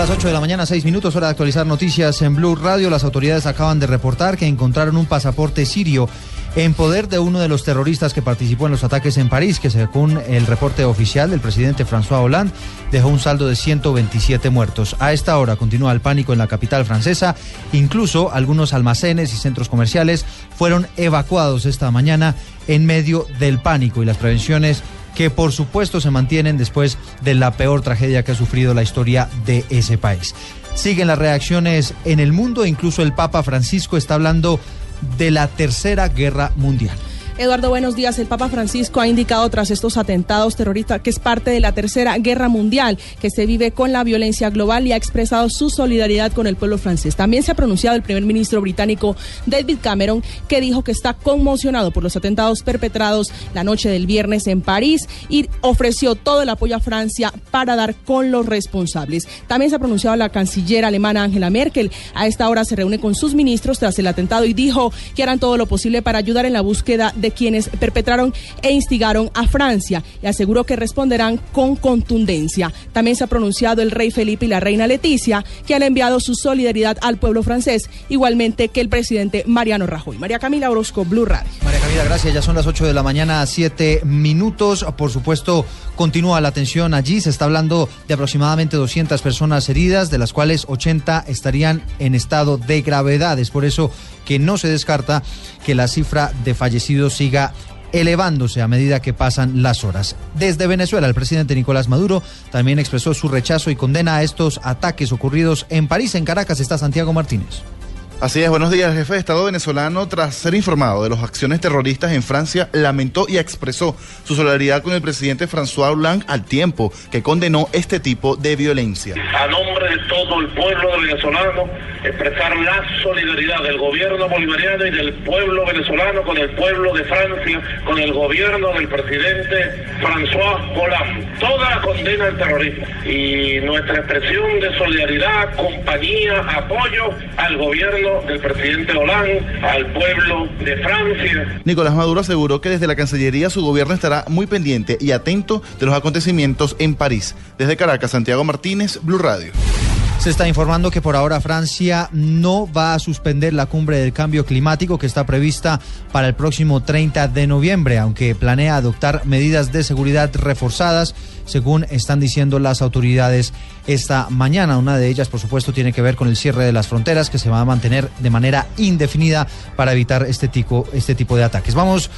las 8 de la mañana, 6 minutos, hora de actualizar noticias en Blue Radio. Las autoridades acaban de reportar que encontraron un pasaporte sirio en poder de uno de los terroristas que participó en los ataques en París, que según el reporte oficial del presidente François Hollande dejó un saldo de 127 muertos. A esta hora continúa el pánico en la capital francesa. Incluso algunos almacenes y centros comerciales fueron evacuados esta mañana en medio del pánico y las prevenciones que por supuesto se mantienen después de la peor tragedia que ha sufrido la historia de ese país. Siguen las reacciones en el mundo, incluso el Papa Francisco está hablando de la Tercera Guerra Mundial. Eduardo, buenos días. El Papa Francisco ha indicado tras estos atentados terroristas que es parte de la tercera guerra mundial que se vive con la violencia global y ha expresado su solidaridad con el pueblo francés. También se ha pronunciado el primer ministro británico David Cameron, que dijo que está conmocionado por los atentados perpetrados la noche del viernes en París y ofreció todo el apoyo a Francia para dar con los responsables. También se ha pronunciado la canciller alemana Angela Merkel. A esta hora se reúne con sus ministros tras el atentado y dijo que harán todo lo posible para ayudar en la búsqueda de quienes perpetraron e instigaron a Francia y aseguró que responderán con contundencia. También se ha pronunciado el rey Felipe y la reina Leticia, que han enviado su solidaridad al pueblo francés, igualmente que el presidente Mariano Rajoy. María Camila Orozco, Blue Radio. Gracias. Ya son las 8 de la mañana, 7 minutos. Por supuesto, continúa la atención allí. Se está hablando de aproximadamente 200 personas heridas, de las cuales 80 estarían en estado de gravedad. Es por eso que no se descarta que la cifra de fallecidos siga elevándose a medida que pasan las horas. Desde Venezuela, el presidente Nicolás Maduro también expresó su rechazo y condena a estos ataques ocurridos en París. En Caracas está Santiago Martínez. Así es, buenos días. El jefe de Estado venezolano, tras ser informado de las acciones terroristas en Francia, lamentó y expresó su solidaridad con el presidente François Hollande al tiempo que condenó este tipo de violencia. A nombre de todo el pueblo venezolano, expresar la solidaridad del gobierno bolivariano y del pueblo venezolano con el pueblo de Francia, con el gobierno del presidente François Hollande. Toda la condena al terrorismo y nuestra expresión de solidaridad, compañía, apoyo al gobierno del presidente Hollande al pueblo de Francia. Nicolás Maduro aseguró que desde la Cancillería su gobierno estará muy pendiente y atento de los acontecimientos en París. Desde Caracas, Santiago Martínez, Blue Radio. Se está informando que por ahora Francia no va a suspender la cumbre del cambio climático que está prevista para el próximo 30 de noviembre, aunque planea adoptar medidas de seguridad reforzadas, según están diciendo las autoridades esta mañana. Una de ellas, por supuesto, tiene que ver con el cierre de las fronteras que se va a mantener de manera indefinida para evitar este tipo, este tipo de ataques. Vamos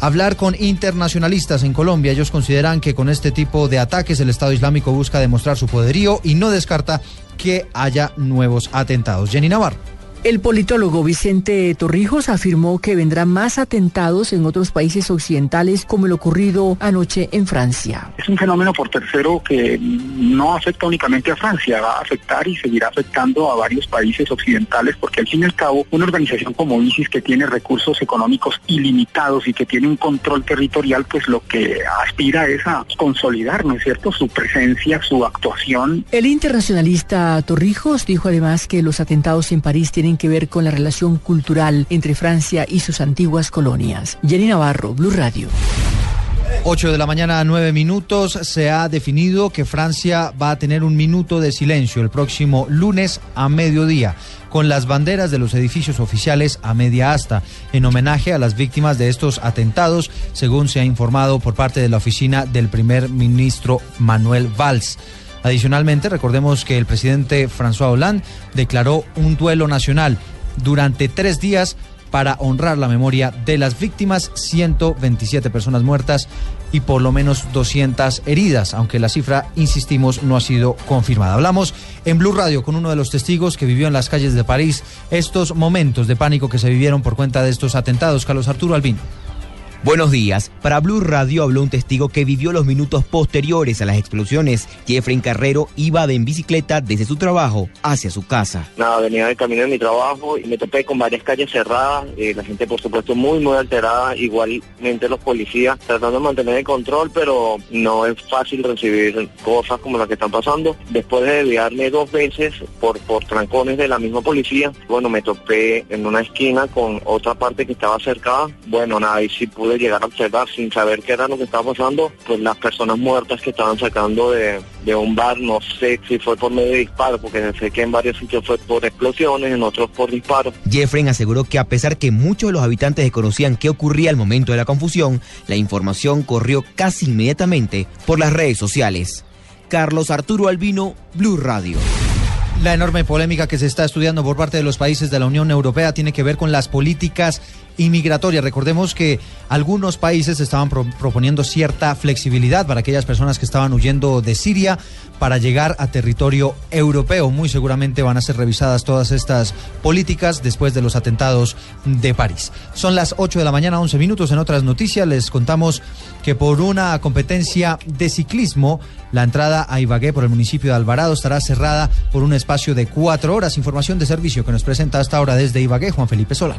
hablar con internacionalistas en Colombia. Ellos consideran que con este tipo de ataques el Estado Islámico busca demostrar su poderío y no descarta que haya nuevos atentados. Jenny Navarro. El politólogo Vicente Torrijos afirmó que vendrán más atentados en otros países occidentales como el ocurrido anoche en Francia. Es un fenómeno por tercero que no afecta únicamente a Francia, va a afectar y seguirá afectando a varios países occidentales porque al fin y al cabo una organización como ISIS que tiene recursos económicos ilimitados y que tiene un control territorial pues lo que aspira es a consolidar, ¿no es cierto?, su presencia, su actuación. El internacionalista Torrijos dijo además que los atentados en París tienen que ver con la relación cultural entre Francia y sus antiguas colonias. Jenny Navarro, Blue Radio. 8 de la mañana, 9 minutos. Se ha definido que Francia va a tener un minuto de silencio el próximo lunes a mediodía, con las banderas de los edificios oficiales a media asta, en homenaje a las víctimas de estos atentados, según se ha informado por parte de la oficina del primer ministro Manuel Valls. Adicionalmente, recordemos que el presidente François Hollande declaró un duelo nacional durante tres días para honrar la memoria de las víctimas, 127 personas muertas y por lo menos 200 heridas, aunque la cifra, insistimos, no ha sido confirmada. Hablamos en Blue Radio con uno de los testigos que vivió en las calles de París estos momentos de pánico que se vivieron por cuenta de estos atentados, Carlos Arturo Albino. Buenos días. Para Blue Radio habló un testigo que vivió los minutos posteriores a las explosiones. Jeffrey Carrero iba de en bicicleta desde su trabajo hacia su casa. Nada, venía de camino de mi trabajo y me topé con varias calles cerradas. eh, la gente, por supuesto, muy, muy alterada. Igualmente los policías tratando de mantener el control, pero no es fácil recibir cosas como las que están pasando. Después de desviarme dos veces por, por trancones de la misma policía, bueno, me topé en una esquina con otra parte que estaba cercada. Bueno, nada, y sí pude pude llegar a observar sin saber qué era lo que estaba pasando, pues las personas muertas que estaban sacando de, de un bar, no sé si fue por medio de disparo, porque sé que en varios sitios fue por explosiones, en otros por disparo. Jeffrey aseguró que a pesar que muchos de los habitantes desconocían qué ocurría al momento de la confusión, la información corrió casi inmediatamente por las redes sociales. Carlos Arturo Albino, Blue Radio. La enorme polémica que se está estudiando por parte de los países de la Unión Europea tiene que ver con las políticas inmigratorias. Recordemos que algunos países estaban pro proponiendo cierta flexibilidad para aquellas personas que estaban huyendo de Siria para llegar a territorio europeo. Muy seguramente van a ser revisadas todas estas políticas después de los atentados de París. Son las 8 de la mañana, 11 minutos. En otras noticias les contamos que por una competencia de ciclismo, la entrada a Ibagué por el municipio de Alvarado estará cerrada por un espacio de cuatro horas. Información de servicio que nos presenta hasta ahora desde Ibagué Juan Felipe Sola.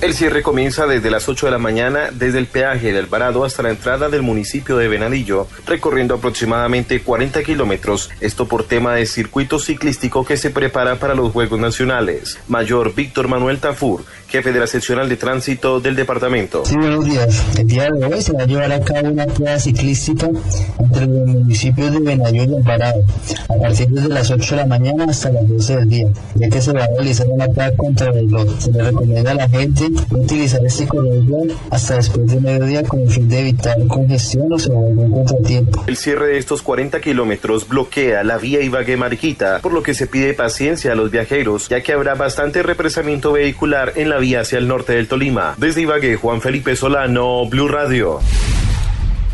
El cierre comienza desde las 8 de la mañana desde el peaje de Alvarado hasta la entrada del municipio de Venadillo, recorriendo aproximadamente 40 kilómetros, esto por tema de circuito ciclístico que se prepara para los Juegos Nacionales. Mayor Víctor Manuel Tafur, jefe de la seccional de tránsito del departamento. Sí, buenos días. El día de hoy se va a llevar a cabo una prueba ciclística entre los municipios de Venadillo y Alvarado, a partir de las 8 de la mañana hasta las 12 del día, ya que se va a realizar una prueba contra el reloj. Se le recomienda a la gente utilizar este corredor hasta después de mediodía con el fin de evitar congestión o algún contratiempo. El cierre de estos 40 kilómetros bloquea la vía Ibagué-Mariquita, por lo que se pide paciencia a los viajeros, ya que habrá bastante represamiento vehicular en la vía hacia el norte del Tolima. Desde Ibagué, Juan Felipe Solano, Blue Radio.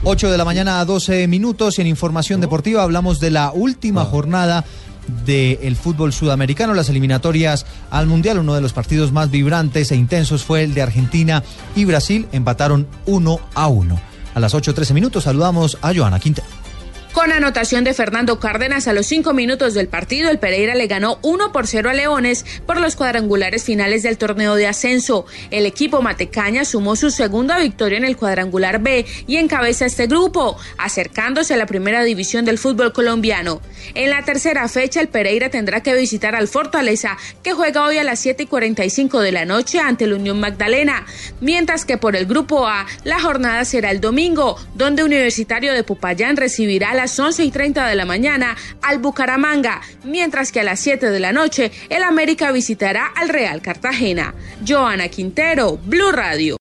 8 de la mañana a 12 minutos y en información deportiva hablamos de la última jornada del fútbol sudamericano, las eliminatorias al Mundial. Uno de los partidos más vibrantes e intensos fue el de Argentina y Brasil. Empataron 1 a 1. A las 8.13 minutos saludamos a Joana Quintero. Con anotación de Fernando Cárdenas a los cinco minutos del partido, el Pereira le ganó 1 por 0 a Leones por los cuadrangulares finales del torneo de ascenso. El equipo Matecaña sumó su segunda victoria en el cuadrangular B y encabeza este grupo, acercándose a la primera división del fútbol colombiano. En la tercera fecha, el Pereira tendrá que visitar al Fortaleza, que juega hoy a las 7 y 45 de la noche ante la Unión Magdalena, mientras que por el grupo A, la jornada será el domingo, donde Universitario de Popayán recibirá a las 11 y 30 de la mañana al Bucaramanga, mientras que a las 7 de la noche el América visitará al Real Cartagena. Joana Quintero, Blue Radio.